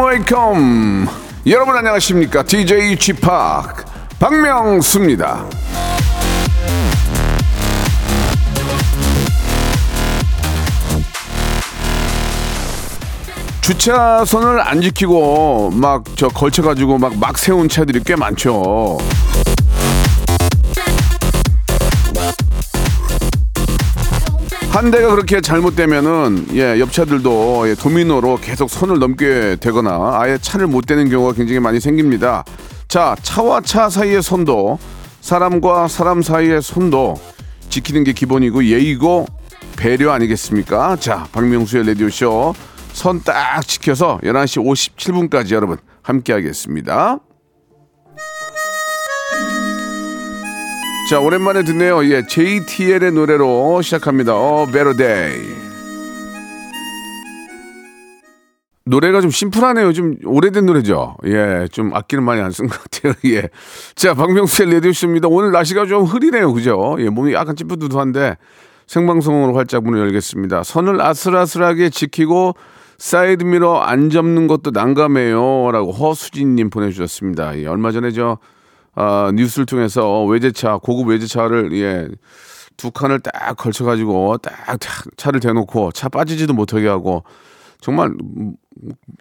Welcome. 여러분 안녕하십니까? DJ Chip 박명수입니다. 주차선을 안 지키고 막 저 걸쳐가지고 막 막 세운 차들이 꽤 많죠. 한 대가 그렇게 잘못되면은 예 옆차들도 예, 도미노로 계속 선을 넘게 되거나 아예 차를 못 대는 경우가 굉장히 많이 생깁니다. 자 차와 차 사이의 선도 사람과 사람 사이의 선도 지키는 게 기본이고 예의고 배려 아니겠습니까? 자 박명수의 라디오 쇼 선 딱 지켜서 11시 57분까지 여러분 함께 하겠습니다. 자 오랜만에 듣네요. 예, JTL의 노래로 시작합니다. 어, Day. 노래가 좀 심플하네요. 좀 오래된 노래죠. 예, 좀 악기는 많이 안 쓴 것 같아요. 예. 자, 박명수의 레디오쇼입니다. 오늘 날씨가 좀 흐리네요. 그죠? 예, 몸이 약간 찌뿌드드한데 생방송으로 활짝 문을 열겠습니다. 선을 아슬아슬하게 지키고 사이드미러 안 접는 것도 난감해요. 라고 허수진님 보내주셨습니다. 예, 얼마 전에 저 아, 뉴스를 통해서 외제차 고급 외제차를 예. 두 칸을 딱 걸쳐가지고 딱 차를 대놓고 차 빠지지도 못하게 하고 정말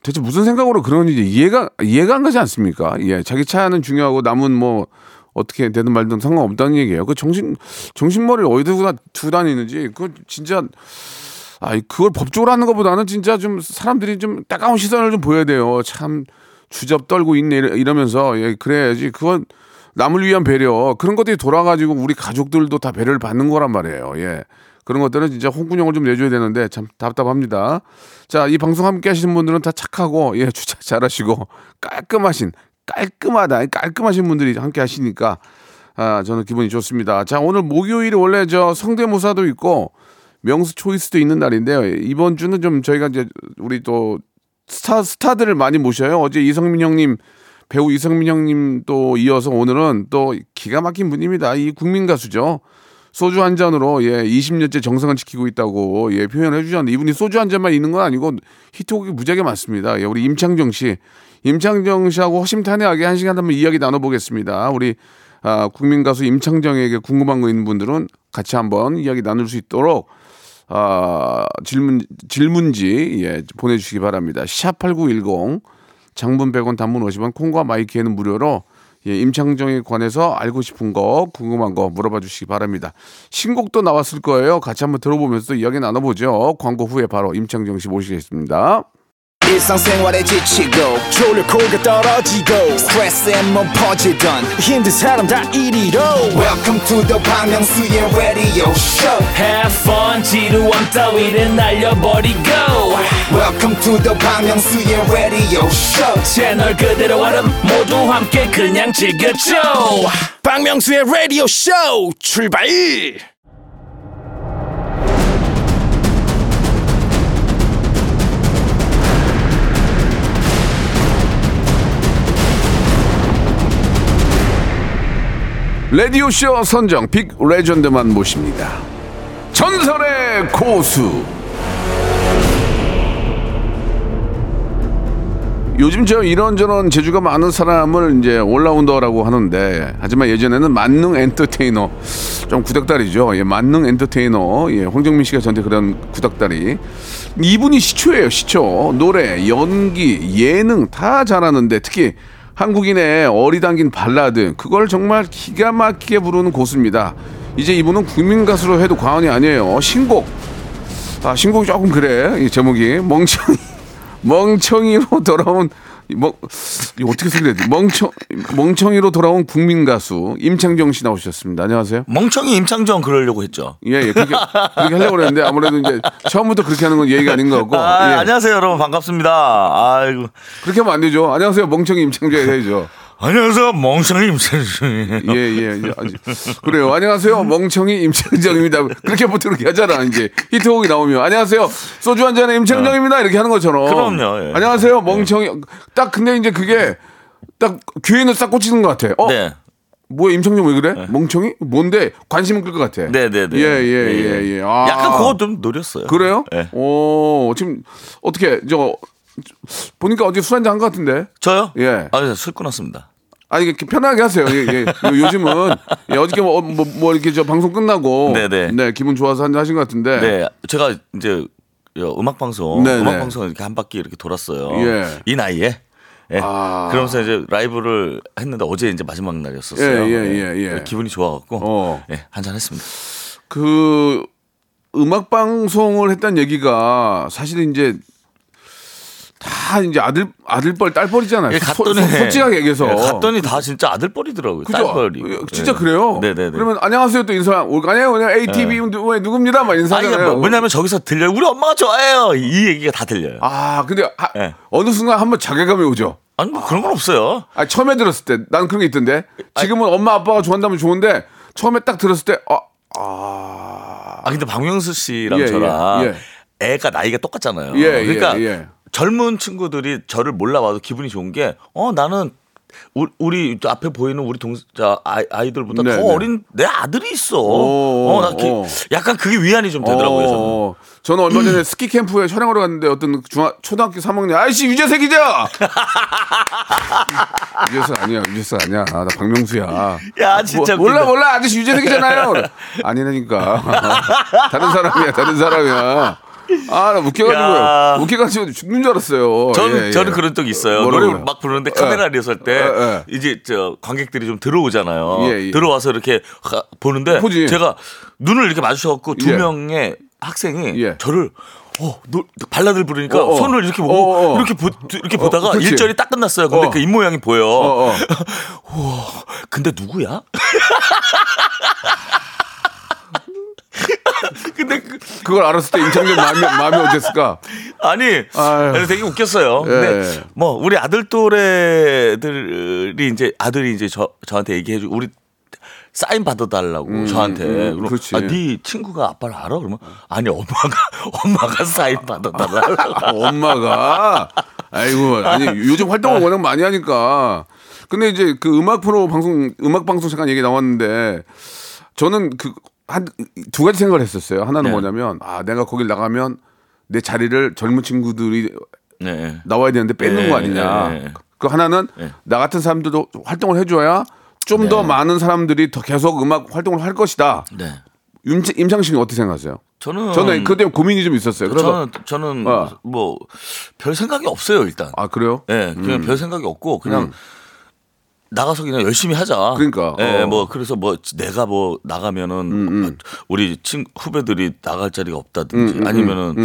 대체 무슨 생각으로 그런 일이 이해가 이해가 안 가지 않습니까? 예, 자기 차는 중요하고 남은 뭐 어떻게 되든 말든 상관없다는 얘기예요. 그 정신 정신머리를 어디다 두고 다니는지 그 진짜 아 그걸 법적으로 하는 것보다는 진짜 좀 사람들이 좀 따가운 시선을 좀 보여야 돼요. 참 주접 떨고 있네 이러면서 예 그래야지 그건 남을 위한 배려 그런 것들이 돌아가지고 우리 가족들도 다 배려를 받는 거란 말이에요. 예. 그런 것들은 진짜 홍군형을 좀 내줘야 되는데 참 답답합니다. 자, 이 방송 함께 하시는 분들은 다 착하고 예, 주차 잘하시고 깔끔하신 깔끔하다 깔끔하신 분들이 함께 하시니까 아, 저는 기분이 좋습니다. 자, 오늘 목요일이 원래 저 성대모사도 있고 명수 초이스도 있는 날인데요. 이번 주는 좀 저희가 이제 우리 또 스타 스타들을 많이 모셔요. 어제 이성민 형님 배우 이성민 형님 또 이어서 오늘은 또 기가 막힌 분입니다. 이 국민 가수죠. 소주 한 잔으로 예 20년째 정성을 지키고 있다고 예 표현해 주셨는데 이분이 소주 한 잔만 있는 건 아니고 히트곡이 무지하게 많습니다. 예, 우리 임창정 씨, 임창정 씨하고 허심탄회하게 한 시간 한번 이야기 나눠보겠습니다. 우리 아, 국민 가수 임창정에게 궁금한 거 있는 분들은 같이 한번 이야기 나눌 수 있도록 아, 질문 질문지 예 보내주시기 바랍니다. 샵8910 장문 100원 단문 50원 콩과 마이키에는 무료로 예, 임창정에 관해서 알고 싶은 거 궁금한 거 물어봐 주시기 바랍니다. 신곡도 나왔을 거예요. 같이 한번 들어보면서 이야기 나눠보죠. 광고 후에 바로 임창정 씨 모시겠습니다. 일상생활에 지치고, 졸려 코가 떨어지고, 스트레스에 몸 퍼지던, 힘든 사람 다 이리로. welcome to the Myung-soo's radio show Have fun 지루함 따위를 날려버리고 welcome to the Myung-soo's radio show 채널 그대로 얼음 모두 함께 그냥 즐겨줘 라디오 쇼 출발! 라디오 쇼 선정 빅 레전드만 모십니다. 전설의 고수. 요즘 저 이런저런 재주가 많은 사람을 이제 올라운더라고 하는데 하지만 예전에는 만능 엔터테이너 좀 구닥다리죠. 예, 만능 엔터테이너 예, 황정민 씨가 저한테 그런 구닥다리 이분이 시초예요. 시초 노래, 연기, 예능 다 잘하는데 특히 한국인의 어리당긴 발라드 그걸 정말 기가 막히게 부르는 고수입니다. 이제 이분은 국민 가수로 해도 과언이 아니에요. 신곡 아 신곡이 조금 그래 이 제목이 멍청이 멍청이로 돌아온 멍 이거 어떻게 돼? 멍청 멍청이로 돌아온 국민 가수 임창정 씨 나오셨습니다. 안녕하세요. 멍청이 임창정 그러려고 했죠. 예, 예 그렇게 그렇게 하려고 그랬는데 아무래도 이제 처음부터 그렇게 하는 건 예의가 아닌 것 같고. 아, 예. 안녕하세요, 여러분. 반갑습니다. 아이고. 그렇게 하면 안 되죠. 안녕하세요. 멍청이 임창정 해야죠. 안녕하세요, 멍청이 임찬정이에요. 예, 예. 예. 그래요. 안녕하세요. 멍청이 임창정입니다. 그렇게 보통 이렇게 하잖아. 이제 히트곡이 나오면. 안녕하세요. 소주 한 잔에 임창정입니다. 이렇게 하는 것처럼. 그럼요, 예. 안녕하세요. 멍청이. 딱 근데 이제 그게 딱 귀에는 싹 꽂히는 것 같아. 어? 네. 뭐야 임창정 왜 그래? 멍청이? 뭔데? 관심은 끌것 같아. 네네네. 예, 예, 예, 예. 아. 약간 그거 좀 노렸어요. 그래요? 네. 오, 지금 어떻게 저 보니까 어제 술 한잔 한 것 같은데. 저요? 예. 아, 술 끊었습니다. 아니 이렇게 편하게 하세요. 예, 예. 요- 요즘은 예, 어저께 뭐, 뭐, 뭐 이렇게 저 방송 끝나고 네네. 네 기분 좋아서 한잔 하신 것 같은데. 네, 제가 이제 음악 방송, 네네. 음악 방송 이렇게 한 바퀴 이렇게 돌았어요. 예. 이 나이에. 예. 아. 그러면서 이제 라이브를 했는데 어제 이제 마지막 날이었었어요. 예, 예, 예, 예. 기분이 좋아갖고 어. 예, 한잔 했습니다. 그 음악 방송을 했다는 얘기가 사실 이제 다 이제 아들 아들뻘 딸뻘이잖아요. 예, 갔더니 소- 소- 솔직하게 얘기해서. 예, 갔더니 다 진짜 아들뻘이더라고요. 그죠? 딸뻘이. 예, 진짜 그래요? 네네네. 그러면 안녕하세요 또 인사 아니에요? 그냥 ATV 누, 누굽니다? 막 아니, 인사하잖아요. 뭐, 왜냐면 저기서 들려요. 우리 엄마가 좋아해요. 이 얘기가 다 들려요. 아, 근데 하- 예. 어느 순간 한번 자괴감이 오죠. 아니, 뭐 그런 건 없어요. 아, 처음에 들었을 때, 난 그런 게 있던데. 지금은 엄마 아빠가 좋아한다면 좋은데, 처음에 딱 들었을 때, 아, 아. 아, 근데 박명수 씨랑 예, 저랑 예, 애가 나이가 똑같잖아요. 예, 그러니까 예, 예. 젊은 친구들이 저를 몰라봐도 기분이 좋은 게, 어, 나는 우리, 앞에 보이는 우리 동, 자, 아이, 아이들보다 네, 더 네. 어린 내 아들이 있어. 오, 어, 나 기- 오. 약간 그게 위안이 좀 되더라고요. 저는. 어, 저는 얼마 전에 스키 캠프에 촬영하러 갔는데 어떤 중학, 초등학교 3학년, 아이씨, 유재석이죠? 유재석 아니야, 유재석 아니야. 아, 나 박명수야. 야, 진짜 뭐, 몰라. 몰라, 아저씨 유재석이잖아요. 아니라니까. 다른 사람이야, 다른 사람이야. 아, 나 야. 웃겨가지고, 웃겨가지고 죽는 줄 알았어요. 저는 예, 예. 저는 그런 적이 있어요. 뭐라고요? 노래 막 부르는데 카메라 예. 리허설 때 예, 예. 이제 저 관객들이 좀 들어오잖아요. 예, 예. 들어와서 이렇게 가- 보는데 보지. 제가 눈을 이렇게 마주쳐갖고 두 예. 명의 학생이 예. 저를 어, 노, 발라드를 부르니까 어, 어. 손을 이렇게 보고 어, 어. 이렇게 보, 이렇게 보다가 그치. 일절이 딱 끝났어요. 근데 어. 그 입 모양이 보여. 어, 어. 근데 누구야? 근데 그, 그걸 알았을 때 임창정 마음이, 마음이 어땠을까? 아니, 아유. 되게 웃겼어요. 예. 근데 뭐 우리 아들 또래들이 이제 아들이 이제 저 저한테 얘기해 주 우리 사인 받아달라고 저한테. 음, 그럼 그렇지. 아, 네 친구가 아빠를 알아? 그러면 아니 엄마가 엄마가 사인 받아달라고. 아, 엄마가 아이고 아니 요즘 활동을 워낙 많이 하니까 근데 이제 그 음악 프로 방송 음악 방송 잠깐 얘기 나왔는데 저는 그 한 두 가지 생각을 했었어요 하나는 네. 뭐냐면 아 내가 거길 나가면 내 자리를 젊은 친구들이 네. 나와야 되는데 뺏는 네, 거 아니냐 네, 네. 그 하나는 네. 나 같은 사람들도 활동을 해줘야 좀 더 많은 사람들이 더 계속 음악 활동을 할 것이다 네. 임, 임창식은 어떻게 생각하세요? 저는 저는 그때 고민이 좀 있었어요. 그래서 저는 저는 어. 뭐별 생각이 없어요 일단. 아 그래요? 예, 그냥 별 생각이 없고 그냥 나가서 그냥 열심히 하자. 그러니까, 예, 어. 음, 뭐 그래서 뭐 내가 뭐 나가면은 우리 친 후배들이 나갈 자리가 없다든지 음, 아니면은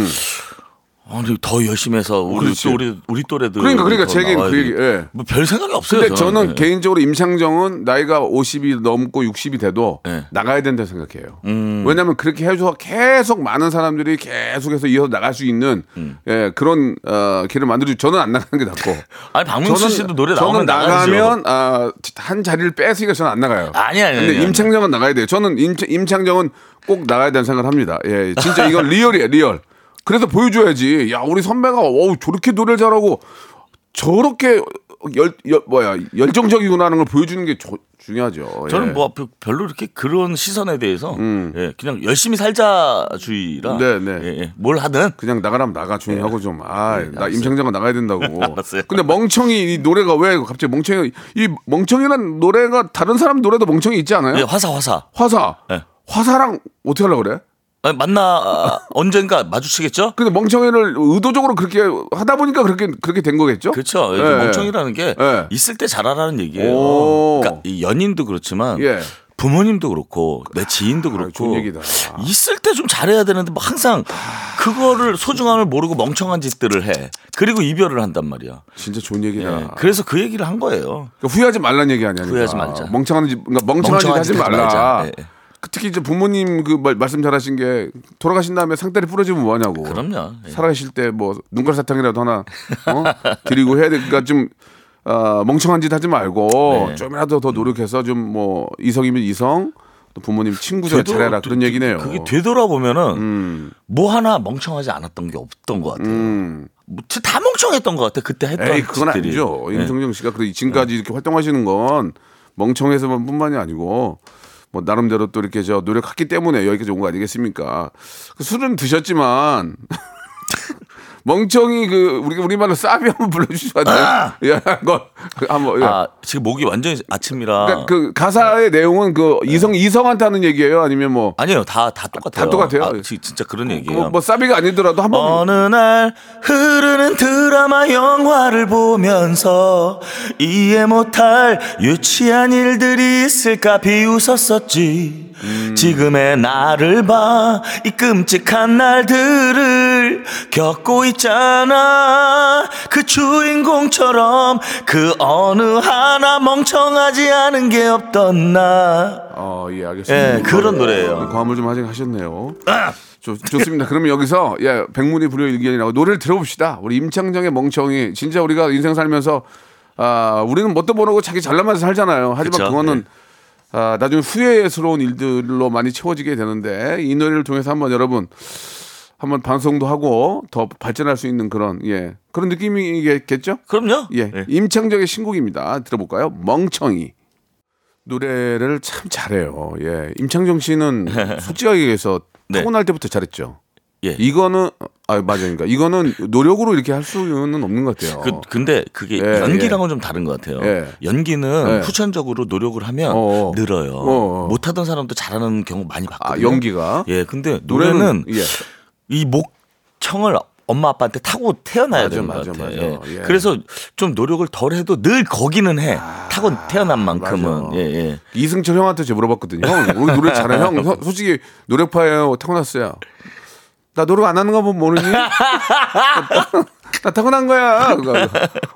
아니 더 열심히 해서 우리 그렇지. 또 우리 우리 또래들 그러니까, 그러니까 제 얘기는 그 얘기, 예. 뭐별 생각이 없어요. 근데 저는 예. 개인적으로 임창정은 나이가 50이 넘고 60이 돼도 네. 나가야 된다 고 생각해요. 음. 왜냐하면 그렇게 해줘서 계속 많은 사람들이 계속해서 이어서 나갈 수 있는 음. 예, 그런 어, 길을 만들어주. 저는 안 나가는 게 낫고. 아니 박명수 씨도 노래 저는 나오면 나가죠. 나가면 아, 한 자리를 뺏으니까 저는 안 나가요. 아니, 아니, 근데 아니, 아니. 임창정은 나가야 돼요. 저는 임, 임창정은 꼭 나가야 된다는 생각을 합니다. 예, 진짜 이건 리얼이에요, 리얼. 그래서 보여줘야지. 야, 우리 선배가 어우 저렇게 노래를 잘하고 저렇게 열, 열 뭐야 열정적이구나 하는 걸 보여주는 게 조- 중요하죠. 예. 저는 뭐 별로 이렇게 그런 시선에 대해서 예, 그냥 열심히 살자주의라 네, 네. 예, 예. 뭘 하든 그냥 나가라면 나가 조용히 하고 좀. 아, 나 네. 알았어요. 임창정은 나가야 된다고. 알았어요. 근데 멍청이 이 노래가 왜 갑자기 멍청이 이 멍청이란 노래가 다른 사람 노래도 멍청이 있지 않아요? 예, 화사 화사 화사. 네. 화사랑 어떻게 하려고 그래? 아니, 만나 아, 언젠가 마주치겠죠? 근데 멍청이를 의도적으로 그렇게 하다 보니까 그렇게 그렇게 된 거겠죠? 그렇죠. 예, 멍청이라는 게 예. 있을 때 잘하라는 얘기예요. 오. 그러니까 이 연인도 그렇지만 예. 부모님도 그렇고 내 지인도 그렇고 좋은 얘기다. 있을 때 좀 잘해야 되는데 뭐 항상 그거를 소중함을 모르고 멍청한 짓들을 해. 그리고 이별을 한단 말이야. 진짜 좋은 얘기다. 예. 그래서 그 얘기를 한 거예요. 그러니까 후회하지 말란 얘기 아니야. 후회하지 말자. 멍청한 짓, 그러니까 멍청한 짓 멍청한 짓 하지 말라. 예, 예. 그 특히 이제 부모님 그 말, 말씀 잘하신 게 돌아가신 다음에 상다리 부러지면 뭐하냐고. 그럼요. 예. 살아계실 때 뭐 눈깔 사탕이라도 하나 어? 드리고 해야 되니까 좀 어, 멍청한 짓 하지 말고 네. 좀이라도 더 노력해서 좀 뭐 이성이면 이성 또 부모님 친구 좀 잘해라 그런 얘기네요. 그게 되돌아보면은 음, 뭐 하나 멍청하지 않았던 게 없던 것 같아요. 음. 뭐다 멍청했던 것 같아. 그때 했던 에이 그건 짓들이. 아니죠. 네. 임성정 씨가 그 지금까지 이렇게 활동하시는 건 멍청해서만 뿐만이 아니고 뭐 나름대로 또 이렇게 저 노력했기 때문에 여기까지 온 거 아니겠습니까? 그 술은 드셨지만 멍청이 그 우리 우리말로 싸비 한번 불러주시면 안 돼요? 예, 한번 한번. 예. 아 지금 목이 완전 히 아침이라. 그러니까 그 가사의 내용은 그 이성 이성한테 하는 얘기예요? 아니면 뭐 아니에요. 다 다 똑같아요. 다 똑같아요? 아, 지- 진짜 그런 얘기예요. 뭐, 뭐 싸비가 아니더라도 한 번 어느 날 흐르는 드라마 영화를 보면서 이해 못할 유치한 일들이 있을까 비웃었었지 지금의 나를 봐 이 끔찍한 날들을 겪고 있잖아 그 주인공처럼 그 어느 하나 멍청하지 않은 게 없던 나 어, 예, 알겠습니다. 예, 그런 노래예요. 과음을 좀 하긴 하셨네요. 좋, 좋습니다. 그러면 여기서 예, 백문이 불여일견이라고 노래를 들어봅시다. 우리 임창정의 멍청이 진짜 우리가 인생 살면서 아, 우리는 뭣도 모르고 자기 잘나면서 살잖아요. 하지만 그쵸? 그거는 네. 아, 나중에 후회스러운 일들로 많이 채워지게 되는데 이 노래를 통해서 한번 여러분 한번 방송도 하고 더 발전할 수 있는 그런 예 그런 느낌이겠죠? 그럼요 예, 네. 임창정의 신곡입니다. 들어볼까요? 멍청이. 노래를 참 잘해요. 예, 임창정 씨는 솔직하게 얘기해서 네. 타고날 때부터 잘했죠. 예. 이거는 아 맞아요. 그러니까 이거는 노력으로 이렇게 할 수는 없는 것 같아요. 그, 근데 그게 예, 연기랑은 좀 다른 것 같아요. 예. 연기는 예. 후천적으로 노력을 하면 어어. 늘어요. 어어. 못하던 사람도 잘하는 경우 많이 아 봤거든요. 연기가 예, 근데 노래는 예. 이 목청을 엄마 아빠한테 타고 태어나야 맞아, 되는 것 맞아, 같아요. 맞아. 예. 예. 그래서 좀 노력을 덜 해도 늘 거기는 해. 타고 태어난 만큼은. 예, 예. 이승철 형한테 제가 물어봤거든요. 형, 우리 노래 잘해. 형, 서- 솔직히 노력파예요. 타고났어요. 나 노력 안 하는 거 보면 모르니? 나 타고난 거야.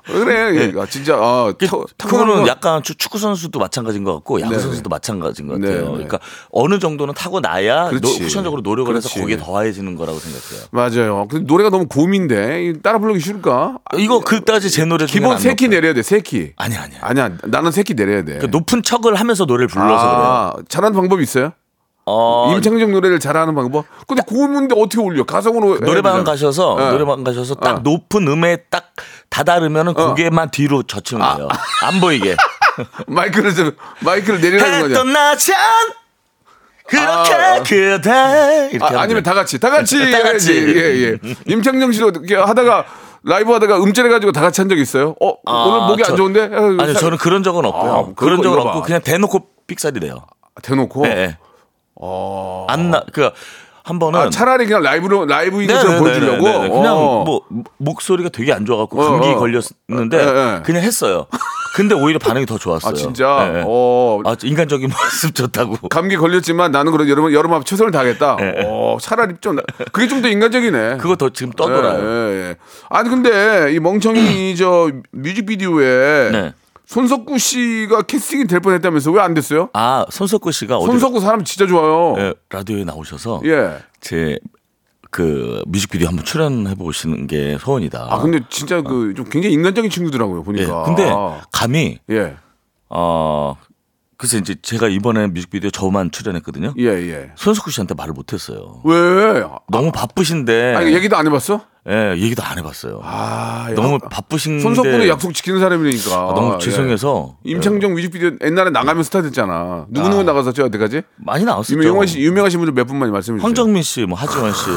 왜 그래? 예. 아, 진짜 아, 타, 타고난 그거는 거- 약간 추- 축구 선수도 마찬가지인 것 같고 야구 네네. 선수도 마찬가지인 것 네네. 같아요. 그러니까 어느 정도는 타고 나야 노. 후천적으로 노력을 해서 그렇지. 거기에 더해지는 거라고 생각해요. 맞아요. 근데 노래가 너무 고민데 이 따라 부르기 싫을까? 이거 그까지 제 노래 기본 세 키 내려야 돼. 세 키. 아니 아니야. 아니야. 나는 세 키 내려야 돼. 그 높은 척을 하면서 노래를 불러서 그래요. 아, 잘하는 방법이 있어요? 어, 임창정 노래를 잘하는 방법? 근데 고음인데 어떻게 올려? 가성으로 해야 노래방. 가셔서 예. 노래방 가셔서 딱 어. 높은 음에 딱 다다르면은 고개만 뒤로 젖히는 아. 거예요. 안 보이게. 마이크를 좀 마이크를 내리라는 거죠. 했던 나전 그렇게 아, 아. 그대 이렇게 아, 아니면 돼요. 다 같이 다 같이 다 같이. 해야지. 예, 예. 임창정 씨도 이렇게 하다가 라이브 하다가 음질 해 가지고 다 같이 한 적 있어요? 어, 아, 오늘 목이 저- 안 좋은데? 어, 아니요 사- 저는 그런 적은 없고요. 아, 그런 적은 없고 봐. 그냥 대놓고 삑살이래요. 대놓고 예. 예. 어. 안나 그 한 번은 아, 차라리 그냥 라이브로 라이브 네, 이것처럼 네, 보여주려고 네, 네, 네. 그냥 어. 뭐 목소리가 되게 안 좋아갖고 어, 감기 어. 걸렸는데 네, 네. 그냥 했어요. 근데 오히려 반응이 더 좋았어요. 아 진짜 네, 네. 어 아, 인간적인 모습 좋다고. 감기 걸렸지만 나는 그래도 여름 여름 앞 최선을 다하겠다. 예, 예. 어 차라리 좀 나- 그게 좀 더 인간적이네. 그거 더 지금 떠돌아요. 예, 예, 예. 아니 근데 이 멍청이 저 뮤직비디오에 네. 손석구 씨가 캐스팅이 될 뻔했다면서 왜 안 됐어요? 아 손석구 씨가 어디 손석구 사람 진짜 좋아요. 예, 라디오에 나오셔서 예. 제 그 뮤직비디오 한번 출연해 보시는 게 소원이다. 아 근데 진짜 그 좀 굉장히 인간적인 친구더라고요 예, 보니까. 근데 감히 예. 어 글쎄 이제 제가 이번에 뮤직비디오 저만 출연했거든요. 예, 예. 손석구 씨한테 말을 못 했어요. 왜? 너무 바쁘신데 아니 얘기도 안 해봤어? 예, 얘기도 안 해봤어요. 아, 너무 야. 바쁘신데 손석구는 약속 지키는 사람이니까. 아, 너무 예. 죄송해서 임창정 뮤직비디오 옛날에 나가면 스타 됐잖아. 누구 누구 나가서죠 어디까지? 많이 나왔었죠. 유명하신 유명하신 분들 몇 분만 말씀해 주세요. 황정민 씨, 뭐 하지원 씨,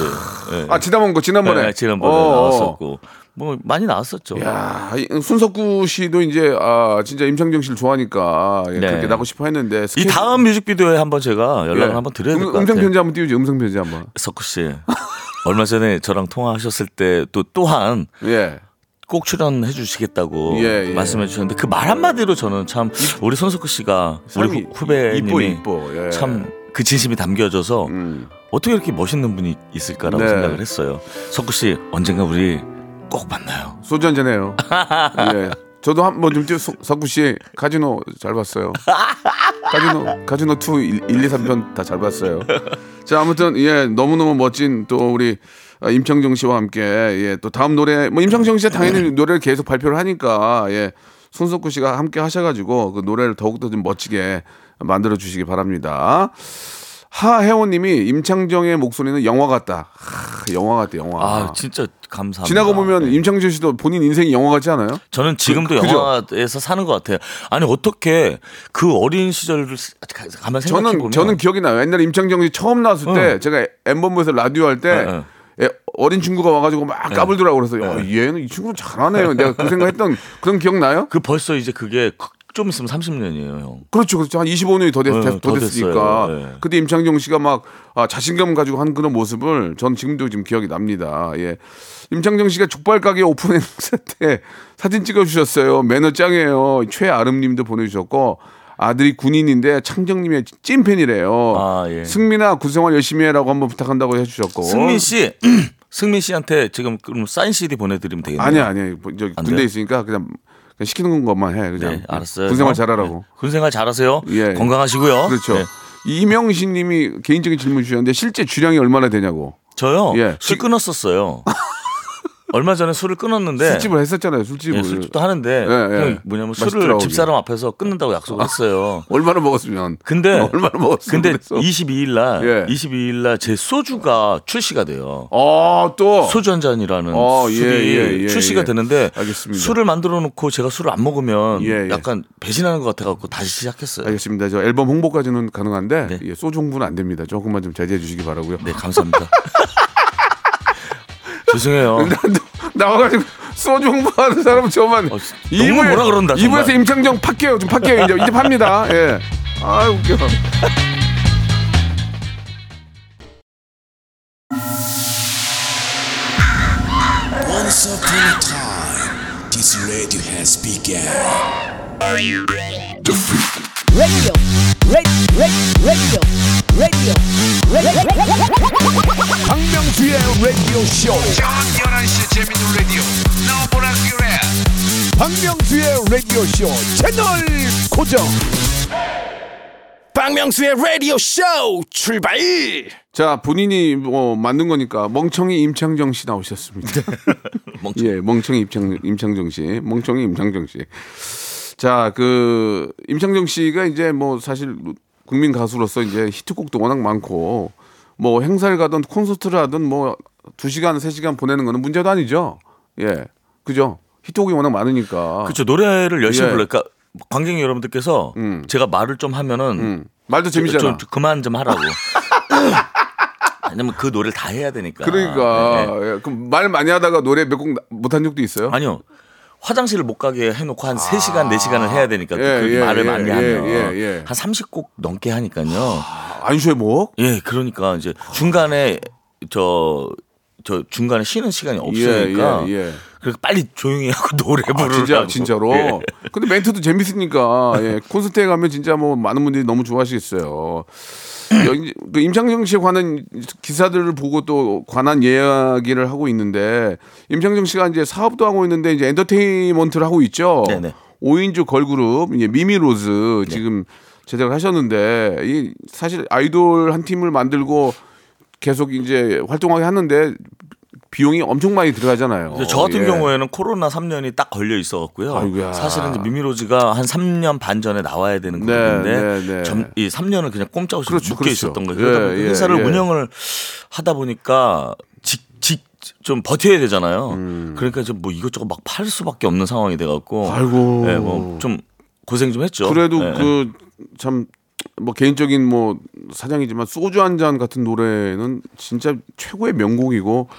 예. 아 지난번 거 지난번에. 네, 지난번에 어, 어. 나왔었고 뭐 많이 나왔었죠. 야, 이 손석구 씨도 이제 아 진짜 임창정 씨를 좋아하니까 예, 네. 그렇게 나고 싶어 했는데 이 스케줄- 다음 뮤직비디오에 한번 제가 연락을 예. 한번 드려야 될 음, 것 음성 같아요. 편지 한번 띄우죠. 음성 편지 한번. 석구 씨 얼마 전에 저랑 통화하셨을 때 또 또한 예. 꼭 출연해 주시겠다고 예, 예. 말씀해 주셨는데 그 말 한마디로 저는 참 우리 손석구 씨가 우리 후, 후배님이. 예. 참그 진심이 담겨져서 음. 어떻게 이렇게 멋있는 분이 있을까라고 네. 생각을 했어요. 석구 씨 언젠가 우리 꼭 만나요. 소주 한잔 해요. 예. 저도 한 번 좀 뛰어 석구 씨 카지노 잘 봤어요. 카지노 카지노 2 1, 2, 3편 다 잘 봤어요. 자 아무튼 예 너무너무 멋진 또 우리 아, 임창정 씨와 함께 예 또 다음 노래 뭐 임창정 씨가 당연히 노래를 계속 발표를 하니까 예 손석구 씨가 함께 하셔 가지고 그 노래를 더욱더 좀 멋지게 만들어 주시기 바랍니다. 하혜원님이 임창정의 목소리는 영화 같다. 하, 영화 같다, 영화. 아 진짜 감사합니다. 지나고 보면 임창정 씨도 본인 인생이 영화 같지 않아요? 저는 지금도 그- 그죠? 영화에서 사는 것 같아요. 아니 어떻게 그 어린 시절을 가만 생각해 저는 보면 저는 기억이 나요. 옛날에 임창정 씨 처음 나왔을 때 제가 엠본부에서 라디오 할때 어, 어. 예, 어린 친구가 와가지고 막 까불더라고 그래서 야, 얘는 이 친구는 잘하네요. 내가 그 생각했던 그런 기억 나요? 그 벌써 이제 그게 좀 있으면 30년이에요, 형. 그렇죠, 그렇죠. 한 25년이 더, 됐, 네, 더 더 됐으니까. 네. 그때 임창정 씨가 막 아, 자신감 가지고 한 그런 모습을 전 지금도 지금 기억이 납니다. 예. 임창정 씨가 족발 가게 오픈 행사 때 사진 찍어주셨어요. 매너 짱이에요. 최아름님도 보내주셨고 아들이 군인인데 창정님의 찐팬이래요. 아, 예. 승민아 군생활 열심히 해라고 한번 부탁한다고 해주셨고. 승민 씨, 승민 씨한테 지금 그럼 사인 CD 보내드리면 되겠네요. 아니야 아니야. 저안 군대? 있으니까 그냥 시키는 것만 해. 그냥 네, 알았어요. 군생활 형. 잘하라고. 네. 군생활 잘하세요. 예. 건강하시고요. 그렇죠. 네. 이명신 님이 개인적인 질문 주셨는데 실제 주량이 얼마나 되냐고. 저요. 예. 술 끊었었어요. 얼마 전에 술을 끊었는데 술집을 했었잖아요. 술집을. 예, 술집도 하는데 예, 예. 뭐냐면 술을. 집사람 앞에서 끊는다고 약속을 했어요. 얼마나 먹었으면. 근데 얼마나 먹었으면. 근데 그랬어. 22일 날 예. 22일 날 제 소주가 출시가 돼요. 아, 또. 소주 한 잔이라는 어, 예, 술이 예, 예, 출시가 예. 되는데 알겠습니다. 술을 만들어 놓고 제가 술을 안 먹으면. 약간 배신하는 것 같아 갖고 다시 시작했어요. 알겠습니다. 저 앨범 홍보까지는 가능한데 네. 예, 소주 홍보는 안 됩니다. 조금만 좀 자제해 주시기 바라고요. 네, 감사합니다. 죄송해요. 나와가지고 소주 홍보하는 사람은 저만 어, 너무 뭐라 그런다, 정말. 2부에서 임창정 팍게요. 좀 팍게요. 이제 이제 팝니다. 예. 아 웃겨. This radio has begun. radio, radio, radio, radio, radio. 박명수의 라디오 쇼. 박명수의 라디오 쇼 채널 고정. 박명수의 라디오 쇼 출발. 자 본인이 뭐 만든 거니까 멍청이 임창정 씨 나오셨습니다. 멍청이. 예, 멍청이 임창 임창정 씨, 멍청이 임창정 씨. 자, 그 임창정 씨가 이제 뭐 사실 국민 가수로서 이제 히트곡도 워낙 많고 뭐 행사를 가든 콘서트를 하든 뭐두 시간 세 시간 보내는 거는 문제도 아니죠. 예, 그죠. 히트곡이 워낙 많으니까. 그렇죠. 노래를 열심히 예. 불러니까 관객 여러분들께서 음. 제가 말을 좀 하면은 음, 말도 재밌잖아. 좀, 좀 그만 좀 하라고. 왜냐면 그 노래를 다 해야 되니까. 그러니까 네, 네. 예, 그럼 말 많이 하다가 노래 몇 곡 못한 적도 있어요. 아니요. 화장실을 못 가게 해놓고 한 3시간, 4시간을 해야 되니까 예, 그 예, 말을 예, 많이 예, 하면 예, 예. 한 30곡 넘게 하니까요. 안 쉬어요, 뭐? 예, 그러니까 이제 중간에 저, 저 중간에 쉬는 시간이 없으니까 예, 예. 그래서 빨리 조용히 하고 노래 아, 부르라고. 진짜 진짜로. 예. 근데 멘트도 재밌으니까 예, 콘서트에 가면 진짜 뭐 많은 분들이 너무 좋아하시겠어요. 그 임창정 씨에 관한 기사들을 보고 또 관한 이야기를 하고 있는데 임창정 씨가 이제 사업도 하고 있는데 이제 엔터테인먼트를 하고 있죠. 네네. 5인조 걸그룹 이제 미미로즈 지금 제작을 하셨는데 이 사실 아이돌 한 팀을 만들고 계속 이제 활동하게 하는데 비용이 엄청 많이 들어가잖아요. 저 같은 예. 경우에는 코로나 3년이 딱 걸려 있어갖고요. 아이고야. 사실은 이제 미미로즈가 한 3년 반 전에 나와야 되는 네, 그룹인데 네, 네. 점- 이 3년을 그냥 꼼짝없이 그렇죠, 묶여 그렇죠. 있었던 거예요. 예, 그러다 보니까 예, 회사를 예. 운영을 하다 보니까 직, 직, 좀 버텨야 되잖아요. 음. 그러니까 좀 뭐 이것저것 막 팔 수밖에 없는 상황이 돼 갖고. 아이고. 예, 뭐좀 고생 좀 했죠. 그래도 예, 예. 그참 뭐 개인적인 뭐 사장이지만 소주 한 잔 같은 노래는 진짜 최고의 명곡이고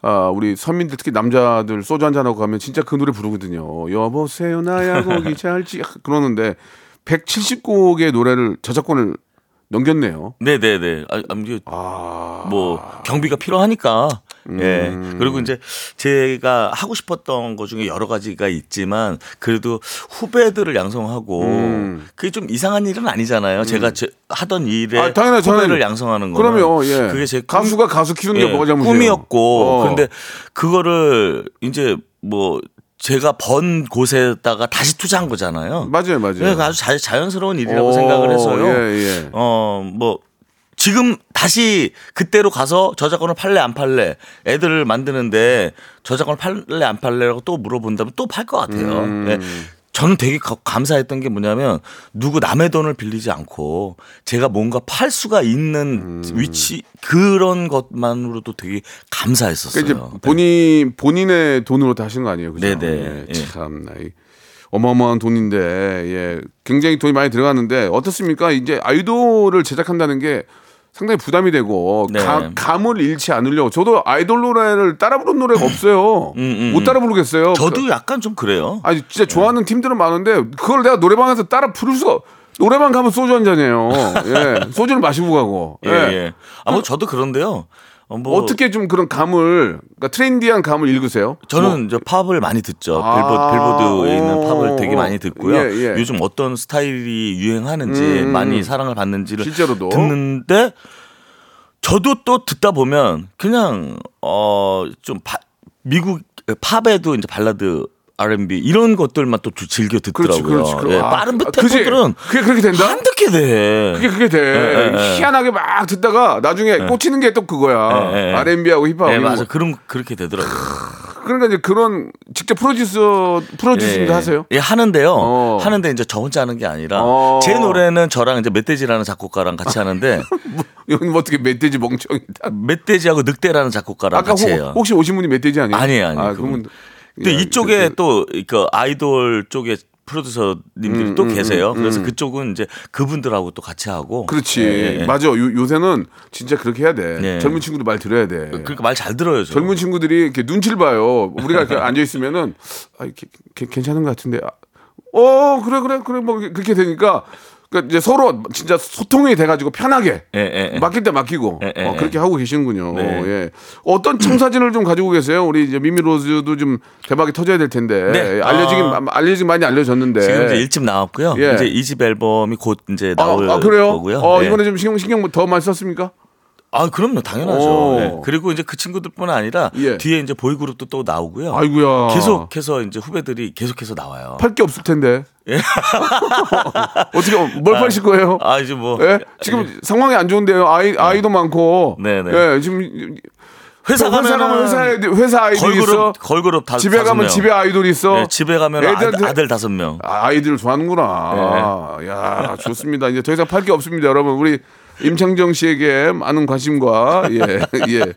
아 우리 서민들 특히 남자들 소주 한 잔 하고 가면 진짜 그 노래 부르거든요. 여보세요 나야 거기 잘지 그러는데 170곡의 노래를 저작권을 넘겼네요. 네네네. 아, 아, 이게 아. 뭐 경비가 필요하니까 예 음. 그리고 이제 제가 하고 싶었던 것 중에 여러 가지가 있지만 그래도 후배들을 양성하고 음. 그게 좀 이상한 일은 아니잖아요. 제가 제, 하던 일에 아, 당연하죠, 후배를. 양성하는 거는 그럼요. 예. 그게 제 꿈- 가수가 가수 키우는 게 예, 뭐가 잘못이에요? 꿈이었고 어. 근데 그거를 이제 뭐 제가 번 곳에다가 다시 투자한 거잖아요. 맞아요, 맞아요. 그래서 아주 자, 자연스러운 일이라고 어, 생각을 해서요. 예, 예. 어, 뭐, 지금 다시 그때로 가서 저작권을 팔래 안 팔래 애들을 만드는데 저작권을 팔래 안 팔래라고 또 물어본다면 또 팔 것 같아요. 음. 예. 저는 되게 가- 감사했던 게 뭐냐면 누구 남의 돈을 빌리지 않고 제가 뭔가 팔 수가 있는 음. 위치 그런 것만으로도 되게 감사했었어요. 그러니까 이제 본인 본인의 돈으로 다 하신 거 아니에요, 그죠? 네네. 예, 예. 참이 어마어마한 돈인데 예, 굉장히 돈이 많이 들어갔는데 어떻습니까? 이제 아이돌을 제작한다는 게 상당히 부담이 되고 네. 가- 감을 잃지 않으려고 저도 아이돌 노래를 따라 부른 노래가 없어요. 음, 못 따라 부르겠어요. 저도 약간 좀 그래요. 아니 진짜 좋아하는 팀들은 많은데 그걸 내가 노래방에서 따라 부를 수가 노래방 가면 소주 한 잔이에요. 예. 소주를 마시고 가고. 예, 예. 아, 뭐 저도 그런데요. 어, 뭐 어떻게 좀 그런 감을 그러니까 트렌디한 감을 읽으세요? 저는 뭐, 이제 팝을 많이 듣죠. 아, 빌보드, 빌보드에 있는 오, 팝을 되게 많이 듣고요. 예, 예. 요즘 어떤 스타일이 유행하는지 음, 많이 사랑을 받는지를 실제로도? 듣는데 저도 또 듣다 보면 그냥 어좀 미국 팝에도 이제 발라드 R&B 이런 것들만 또 즐겨 그렇지, 듣더라고요. 그렇지. 그럼, 예, 아, 빠른 아? 템포들은 그게 그렇게 된다? 안 듣게 돼. 그게 그게 돼. 예, 예. 희한하게 막 듣다가 나중에 꽂히는 게 또 그거야. 예, 예. R&B하고 힙합. 예, 맞아. 거. 그럼 그렇게 되더라고요. 그러니까 이제 그런 직접 프로듀서 프로듀싱도 예. 하세요? 예, 하는데요. 어. 하는데 이제 저 혼자 하는 게 아니라 어. 제 노래는 저랑 이제 멧돼지라는 작곡가랑 같이 하는데 이건 뭐 어떻게 멧돼지 멍청이다. 멧돼지하고 늑대라는 작곡가랑 같이 혹, 해요. 혹시 오신 분이 멧돼지 아니에요? 아니에요, 아니에요. 아, 그분. 그러면 근데 야, 이쪽에 그- 또그 아이돌 쪽에 프로듀서님들이 음, 또 음, 계세요. 음, 그래서 음. 그쪽은 이제 그분들하고 또 같이 하고. 그렇지. 예, 예, 예. 맞아. 요, 요새는 진짜 그렇게 해야 돼. 네. 젊은 친구들 말 들어야 돼. 그러니까 말 잘 들어요. 저. 젊은 친구들이 이렇게 눈치를 봐요. 우리가 이렇게 앉아 있으면은 아, 이렇게, 이렇게 괜찮은 것 같은데. 아, 어 그래 그래 그래 뭐 그렇게 되니까 그러니까 이제 서로 진짜 소통이 돼가지고 편하게 예, 예, 예. 맡길 때 맡기고 예, 예, 어, 그렇게 하고 계시는군요. 네. 예. 어떤 청사진을 좀 가지고 계세요? 우리 이제 미미 로즈도 좀 대박이 터져야 될 텐데 네. 알려지긴 아. 알려지긴 많이 알려졌는데 지금 이제 1집 나왔고요. 예. 이제 2집 앨범이 곧 이제 아, 나올 아, 그래요? 거고요. 어, 예. 이번에 좀 신경 신경 더 많이 썼습니까? 아, 그럼요. 당연하죠. 오. 예. 그리고 이제 그 친구들뿐 아니라 예. 뒤에 이제 보이그룹도 또 나오고요. 아이고야. 계속해서 이제 후배들이 계속해서 나와요. 팔 게 없을 텐데. 어떻게 뭘 파실 거예요? 아, 이제 뭐 예? 지금 상황이 안 좋은데요. 아이 아이도 많고. 네 네. 예, 지금 회사 회사 가면 가면 회사에 회사 아이들이 있어. 걸그룹 걸그룹 다 집에 가면 명. 집에 아이돌이 있어. 예, 집에 가면 애들한테- 아들, 다섯 명. 아, 아이들을 좋아하는구나. 야, 좋습니다. 이제 더 이상 팔 게 없습니다, 여러분. 우리 임창정 씨에게 많은 관심과 예, 예.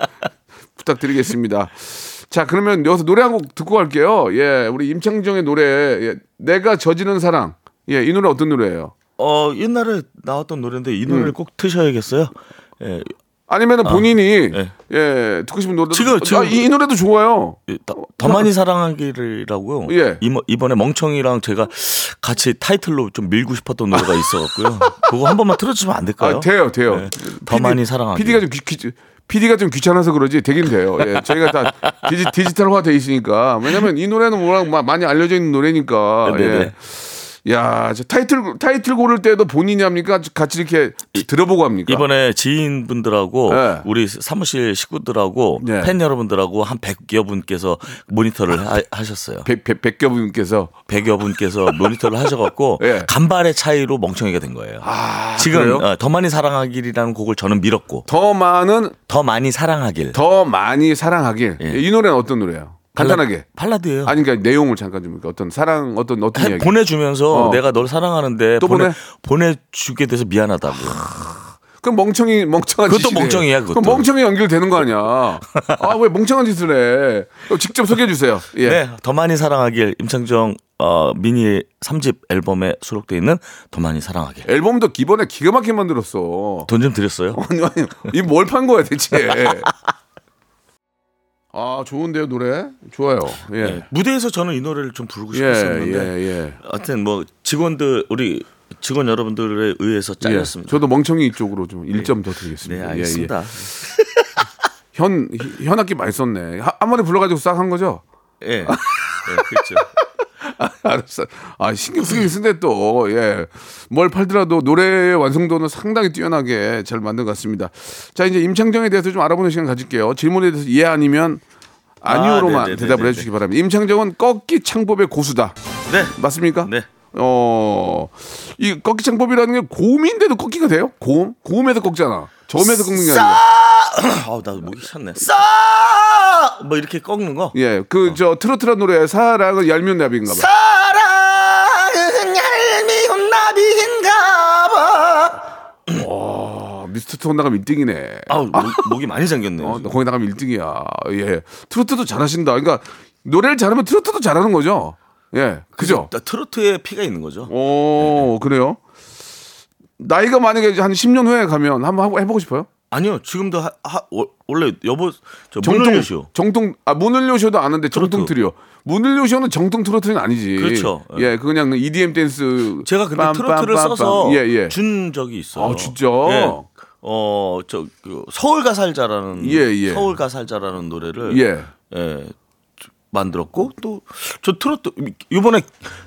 부탁드리겠습니다. 자, 그러면 여기서 노래 한 곡 듣고 갈게요. 예, 우리 임창정의 노래 예, 내가 저지른 사랑. 예, 이 노래 어떤 노래예요? 어 옛날에 나왔던 노래인데 이 노래를 음. 꼭 트셔야겠어요. 예, 아니면은 본인이 네. 예 듣고 싶은 노래 지금- 지금- 아, 이, 이 노래도 좋아요. 더, 더 많이 사랑하기를이라고요. 예. 이번에 멍청이랑 제가 같이 타이틀로 좀 밀고 싶었던 노래가 있어갖고요. 그거 한 번만 틀어주면 안 될까요? 아, 돼요, 돼요. 네. 더 많이 사랑하기. PD가 좀 귀, 귀, PD가 좀 귀찮아서 그러지 되긴 돼요. 예, 저희가 다 디지, 디지털화 돼 있으니까 왜냐면 이 노래는 워낙 마- 많이 알려져 있는 노래니까. 네 네. 예. 야, 저 타이틀 타이틀 고를 때도 본인이 합니까? 같이 이렇게 들어보고 합니까? 이번에 지인분들하고 네. 우리 사무실 식구들하고 네. 팬 여러분들하고 한 100여 분께서 모니터를 하, 셨어요 백, 백, 백겨분께서 100여 분께서 모니터를 하셔 갖고 예. 간발의 차이로 멍청이가 된 거예요. 지금 그래요? 어, 더 많이 사랑하길이라는 곡을 저는 밀었고 더 많은 더 많이 사랑하길. 더 많이 사랑하길. 예. 이 노래는 어떤 노래예요? 간단하게. 발라드예요. 아니 그러니까 내용을 잠깐 좀 어떤 사랑 어떤 어떤 해- 이야기. 보내주면서 어. 내가 널 사랑하는데 또 보내, 보내? 보내주게 돼서 미안하다고. 그럼 멍청이 멍청한 그것도 짓이네. 멍청이야, 그것도. 그럼 멍청이 연결되는 거 아니야? 아 왜 멍청한 짓을 해? 직접 소개해 주세요. 예. 네, 더 많이 사랑하길 임창정 어, 미니 3집 앨범에 수록되어 있는 더 많이 사랑하길. 앨범도 기본에 기가 막히게 만들었어. 돈 좀 드렸어요. 아니 아니 이 뭘 판 거야 대체? 아 좋은데요 노래 좋아요. 예. 네, 무대에서 저는 이 노래를 좀 부르고 예, 싶었었는데 예, 예. 하여튼 뭐 직원들 우리 직원 여러분들에 의해서 예. 잘렸습니다. 저도 멍청이 쪽으로 좀 1점 더 드리겠습니다. 네, 예, 알겠습니다. 예. 현 현악기 많이 썼네. 한, 한 번에 불러가지고 싹 한 거죠? 예. 네, 그렇죠. 알았어. 아, 신경 쓰긴 쓴데 또, 예. 뭘 팔더라도 노래의 완성도는 상당히 뛰어나게 잘 만든 것 같습니다. 자, 이제 임창정에 대해서 좀 알아보는 시간 가질게요. 질문에 대해서 예 아니면 아니오로만 아, 네네네네네. 대답을 해주시기 바랍니다. 임창정은 꺾기 창법의 고수다. 네. 맞습니까? 네. 어, 이 꺾기 창법이라는 게 고음인데도 꺾기가 돼요? 고음? 고음에서 꺾잖아. 저음에서 꺾는 게 아니라. 아우 나 목이 찼네. 싸! 뭐 이렇게 꺾는 거? 예, 어. 그저 트로트란 노래 사랑은 얄미운 나비인가 봐. 사랑은 얄미운 나비인가 봐. 와, 미스터 트롯 나가면 1등이네. 아우 목, 목이 많이 잠겼네. 어, 거기 나가면 1등이야. 예, 트로트도 잘하신다. 그러니까 노래를 잘하면 트로트도 잘하는 거죠. 예, 그죠? 트로트에 피가 있는 거죠. 오, 그래요? 나이가 만약에 한 10년 후에 가면 한번 하고 해보고 싶어요? 아니요, 지금도 하, 하- 워- 원래 여보 저 정통, 쇼. 정통, 아, 문을 여시오도 아는데 정통 트로트. 트리오. 문을 여시오는 정통 트로트는 아니지. 그렇죠. 예, 그 그냥 EDM 댄스. 제가 근데 빰, 트로트를 빰, 빰, 써서 빰. 예, 예. 준 적이 있어요. 아, 진짜? 어, 저 그, 서울 가 살자라는 예, 예. 서울 가 살자라는 노래를 예. 예, 만들었고 또 저 트로트 이번에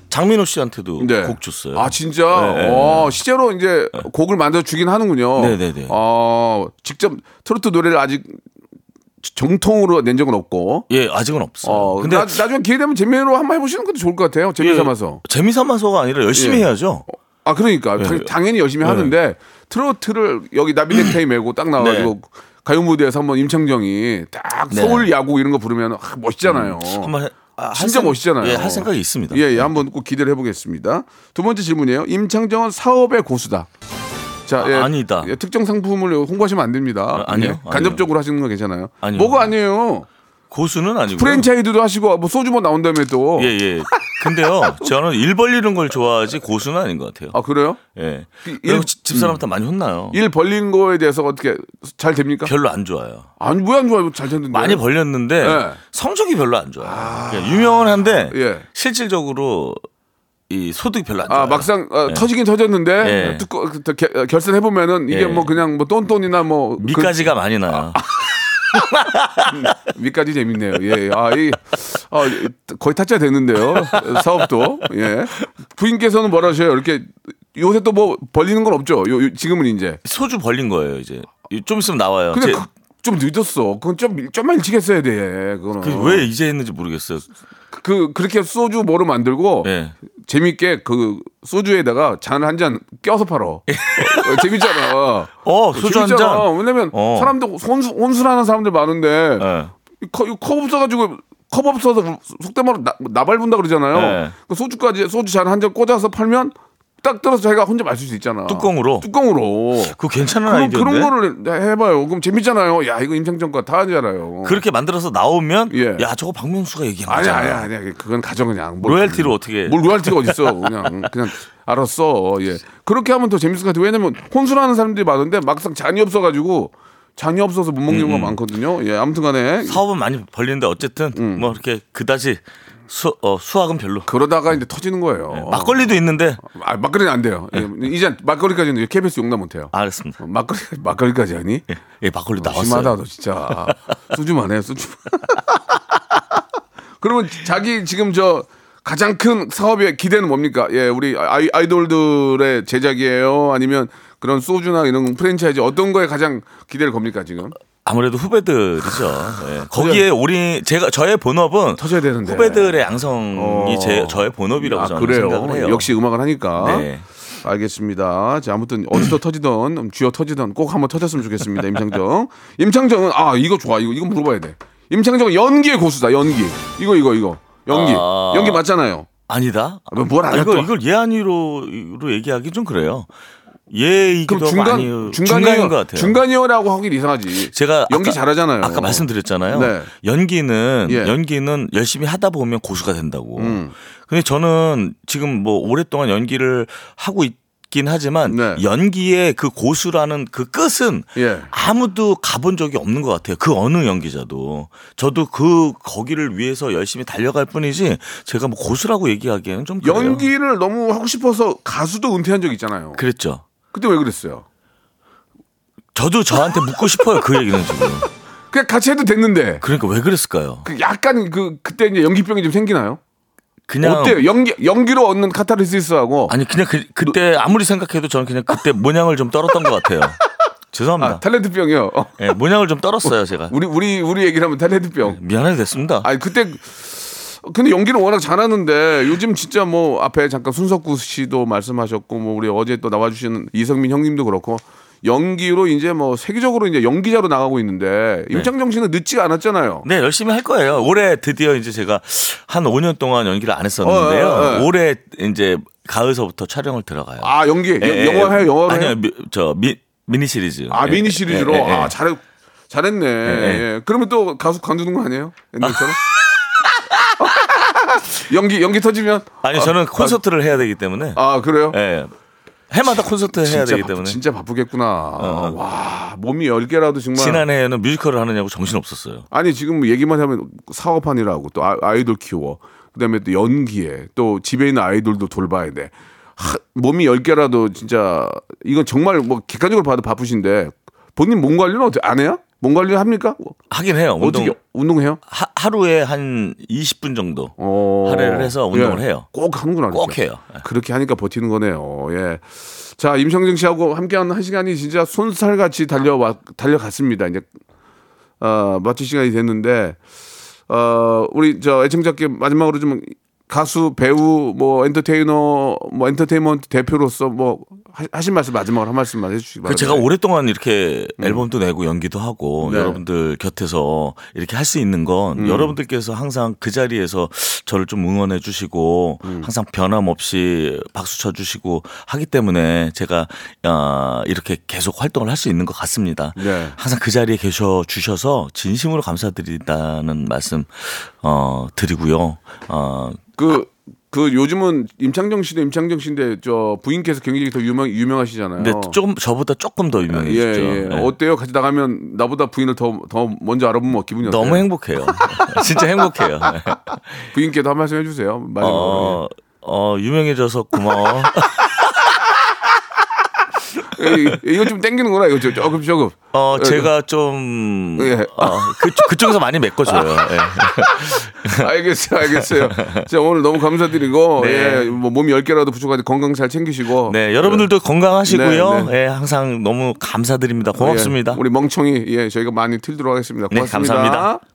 장민호 씨한테도 네. 곡 줬어요. 아 진짜. 네, 네, 어, 실제로 이제 곡을 만들어 주긴 하는군요. 네, 네, 네. 어, 직접 트로트 노래를 아직 정통으로 낸 적은 없고. 예, 아직은 없어 요. 어, 근데 나, 나중에 기회 되면 재미로 한번 해보시는 것도 좋을 것 같아요. 재미 삼아서. 예, 재미 삼아서가 아니라 열심히 예. 해야죠. 아 그러니까 네. 당, 당연히 열심히 하는데 트로트를 여기 나비넥타이 메고 딱 나와가지고 가요 무대에서 한번 임창정이 딱 네. 서울 야구 이런 거 부르면 아, 멋있잖아요. 한번 해, 아, 할 진짜 생- 멋있잖아요. 예, 할 생각이 있습니다. 예, 예, 한번 꼭 기대를 해보겠습니다. 두 번째 질문이에요. 임창정은 사업의 고수다. 자, 예, 아, 아니다. 예, 특정 상품을 홍보하시면 안 됩니다. 아, 아니요, 예, 간접적으로 하시는 건 괜찮아요. 아니요. 뭐가 아니에요? 고수는 아니고 프랜차이즈도 하시고 뭐 소주 뭐 나온 다음에 또. 예, 예. 근데요, 저는 일 벌리는 걸 좋아하지 고수는 아닌 것 같아요. 아 그래요? 예. 일- 집- 집사람한테 많이 혼나요. 일 벌린 거에 대해서 어떻게 잘 됩니까? 별로 안 좋아요. 아니 왜 안 좋아요? 잘 됐는데. 많이 벌렸는데 네. 성적이 별로 안 좋아요. 그러니까 유명은 한데 예. 실질적으로 이 소득이 별로 안 좋아요. 아 막상 어, 예. 터지긴 터졌는데 예. 듣고 결산해 보면은 이게 예. 뭐 그냥 뭐 똔똔이나 뭐 그- 미까지가 많이 나요. 밑까지 재밌네요. 예, 아, 이, 아, 거의 타짜 됐는데요. 사업도. 예. 부인께서는 뭐라 하셔요? 이렇게 요새 또 뭐 벌리는 건 없죠. 요, 요- 지금은 이제. 소주 벌린 거예요 이제. 좀 있으면 나와요. 근데 제- 그- 좀 늦었어. 그건 좀 좀만 일찍 했어야 돼. 그거는. 그 왜 이제 했는지 모르겠어요. 그 그렇게 소주 뭐를 만들고 예. 재밌게 그 소주에다가 잔 한 잔 껴서 팔어. 어, 어, 재밌잖아. 어 소주 한 재밌잖아. 잔. 왜냐면 어. 사람들 혼수, 혼술하는 사람들 많은데 예. 이 컵, 이 컵 없어가지고 컵 없어서 속된 말로 나, 나발 분다 그러잖아요. 네. 그 소주까지 소주 잔 한 잔 꽂아서 팔면 딱 들어서 자기가 혼자 마실 수 있잖아. 뚜껑으로? 뚜껑으로. 그거 괜찮은 그런, 아이디어인데. 그런 거를 해봐요. 그럼 재밌잖아요. 야 이거 임창정 거다 하잖아요. 그렇게 만들어서 나오면 예. 야 저거 박명수가 얘기한 아니야 거잖아. 아니야 아니야. 그건 가정 그냥. 뭘 로얄티를 그- 어떻게? 뭘 로얄티가 어딨어. 그냥 그냥 알았어. 예. 그렇게 하면 더 재밌을 것 같아요. 왜냐면 혼술하는 사람들이 많은데 막상 잔이 없어가지고 잔이 없어서 못 먹는 음, 경우가 많거든요. 예. 아무튼간에 사업은 많이 벌리는데 어쨌든 음. 뭐 이렇게 그다지 수, 어, 수학은 별로. 그러다가 이제 터지는 거예요. 막걸리도 있는데 아, 막걸리는 안 돼요. 예, 이제 막걸리까지는 KBS 용납 못 해요. 알았습니다. 어, 막걸리 막걸리까지 하니? 예, 막걸리 나왔어요. 심하다 너 진짜. 수주만 해 수주. 그러면 자기 지금 저 가장 큰 사업의 기대는 뭡니까? 예, 우리 아이, 아이돌들의 제작이에요? 아니면 그런 소주나 이런 프랜차이즈 어떤 거에 가장 기대를 겁니까 지금? 아무래도 후배들이죠. 예. 거기에 우리 제가 저의 본업은 터져야 되는데. 후배들의 양성이 어. 제 저의 본업이라고 아, 저는 그래요. 생각을 해요. 역시 음악을 하니까. 네. 알겠습니다. 자, 아무튼 어디서 터지던 쥐어 터지던 꼭 한번 터졌으면 좋겠습니다. 임창정. 임창정은 아 이거 좋아. 이거 이거 물어봐야 돼. 임창정은 연기의 고수다. 연기. 이거 이거 이거. 연기. 아. 연기 맞잖아요. 아니다. 뭐, 뭘 알아, 이걸 또. 이걸 예안이로 얘기하기 좀 그래요. 예이기도 그럼 중간 아니요. 중간인 것 같아요. 중간이요라고 하긴 이상하지. 제가 연기 아까- 잘하잖아요. 아까 말씀드렸잖아요. 네. 연기는 예. 연기는 열심히 하다 보면 고수가 된다고. 음. 근데 저는 지금 뭐 오랫동안 연기를 하고 있 긴 하지만 네. 연기의 그 고수라는 그 끝은 예. 아무도 가본 적이 없는 것 같아요. 그 어느 연기자도 저도 그 거기를 위해서 열심히 달려갈 뿐이지 제가 뭐 고수라고 얘기하기에는 좀 그래요. 연기를 너무 하고 싶어서 가수도 은퇴한 적 있잖아요. 그랬죠. 그때 왜 그랬어요? 저도 저한테 묻고 싶어요. 그 얘기는 지금. 그냥 같이 해도 됐는데. 그러니까 왜 그랬을까요? 그 약간 그 그때 이제 연기병이 좀 생기나요? 그냥 어때요? 연기 연기로 얻는 카타르시스하고 아니 그냥 그, 그때 아무리 생각해도 저는 그냥 그때 모양을 좀 떨었던 것 같아요. 죄송합니다. 아, 탤런트병이요. 어. 예, 모양을 좀 떨었어요 제가. 우리 우리 우리 얘기를 하면 탤런트병. 미안하게 됐습니다. 아니 그때 근데 연기를 워낙 잘하는데 요즘 진짜 뭐 앞에 잠깐 순석구 씨도 말씀하셨고 뭐 우리 어제 또 나와주시는 이성민 형님도 그렇고 연기로 이제 뭐 세계적으로 이제 연기자로 나가고 있는데 임창정 씨는 늦지가 않았잖아요. 네 열심히 할 거예요. 올해 드디어 이제 제가 한 5년 동안 연기를 안 했었는데요. 어, 어, 어. 올해 이제 가을서부터 촬영을 들어가요. 아 연기 예, 영화 해요 영화로 아니요? 미, 저 미, 미니 시리즈. 아 예. 미니 시리즈로 예, 예, 예. 아 잘해 잘했네. 예. 그러면 또 가수 관두는 거 아니에요? 옛날처럼? 연기 연기 터지면 아니 저는 콘서트를 해야 되기 때문에. 아 그래요? 예. 해마다 콘서트 해야 되기 바쁘- 때문에. 진짜 바쁘겠구나. 와 몸이 열 개라도 정말. 지난해에는 뮤지컬을 하느냐고 정신 없었어요. 아니 지금 뭐 얘기만 하면 사업하느라고 또 아, 아이돌 키워 그다음에 또 연기에 또 집에 있는 아이돌도 돌봐야 돼. 하, 몸이 열 개라도 진짜 이건 정말 뭐 객관적으로 봐도 바쁘신데 본인 몸 관리는 어떻게 안 해요? 몸 관리 합니까? 하긴 해요. 운동 어떻게 운동해요? 하, 하루에 한 20분 정도 어. 할애를 해서 운동을 예. 해요. 꼭 하는구나. 꼭 진짜. 해요. 예. 그렇게 하니까 버티는 거네요. 예. 자, 임성정 씨하고 함께하는 한 시간이 진짜 손살같이 달려와, 달려갔습니다. 이제, 어, 마칠 시간이 됐는데, 어, 우리 저 애청자께 마지막으로 좀 가수, 배우, 뭐 엔터테이너, 뭐 엔터테인먼트 대표로서 뭐 하- 하신 말씀 마지막으로 한 말씀만 해주시기 그 바랍니다. 제가 오랫동안 이렇게 앨범도 내고 연기도 하고 음. 네. 여러분들 곁에서 이렇게 할 수 있는 건 음. 여러분들께서 항상 그 자리에서 저를 좀 응원해 주시고 음. 항상 변함없이 박수 쳐 주시고 하기 때문에 제가 어, 이렇게 계속 활동을 할 수 있는 것 같습니다. 네. 항상 그 자리에 계셔 주셔서 진심으로 감사드린다는 말씀 어, 드리고요. 어, 그, 그 요즘은 임창정 씨도 임창정 씨인데 저 부인께서 굉장히 더 유명, 유명하시잖아요. 근데 조금 저보다 조금 더 예, 유명해졌죠. 예. 네. 어때요? 같이 나가면 나보다 부인을 더, 더 먼저 알아보면 기분이 어때요? 너무 행복해요. 진짜 행복해요. 부인께도 한 말씀 해주세요. 어, 어, 유명해져서 고마워. 예, 이거 좀 땡기는구나. 이거 좀 조금 조금. 어, 제가 좀, 예. 어, 그, 그쪽에서 많이 메꿔줘요. 예. 알겠어요, 알겠어요. 자 오늘 너무 감사드리고 네. 예, 뭐 몸이 열 개라도 부족하니 건강 잘 챙기시고. 네, 여러분들도 건강하시고요. 네, 예, 항상 너무 감사드립니다. 고맙습니다. 예, 우리 멍청이 예 저희가 많이 틀도록 하겠습니다. 네, 고맙습니다. 감사합니다.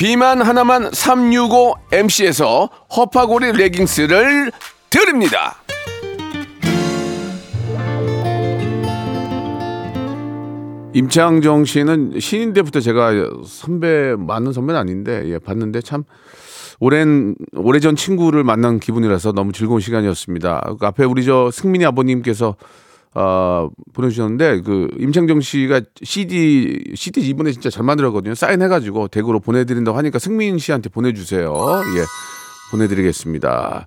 비만 하나만 365MC에서 허파고리 레깅스를 드립니다. 임창정 씨는 신인 때부터 제가 선배 맞는 선배는 아닌데 예, 봤는데 참 오랜 오래전 친구를 만난 기분이라서 너무 즐거운 시간이었습니다. 그 앞에 우리 저 승민이 아버님께서 어, 보내주셨는데 그 임창정 씨가 CD CD 이번에 진짜 잘 만들었거든요. 사인해가지고 댁으로 보내드린다고 하니까 승민 씨한테 보내주세요. 예. 보내드리겠습니다.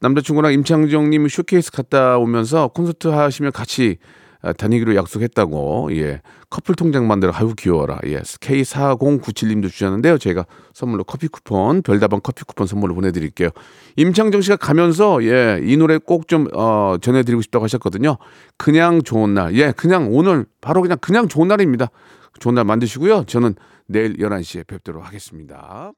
남자친구랑 임창정님 쇼케이스 갔다 오면서 콘서트 하시면 같이 아, 다니기로 약속했다고. 예. 커플 통장 만들어 아유 귀여워라. 예. K4097님도 주셨는데요. 제가 선물로 커피 쿠폰 별다방 커피 쿠폰 선물로 보내드릴게요. 임창정 씨가 가면서 예 이 노래 꼭 좀 어, 전해드리고 싶다고 하셨거든요. 그냥 좋은 날예 그냥 오늘 바로 그냥 그냥 좋은 날입니다. 좋은 날 만드시고요. 저는 내일 11시에 뵙도록 하겠습니다.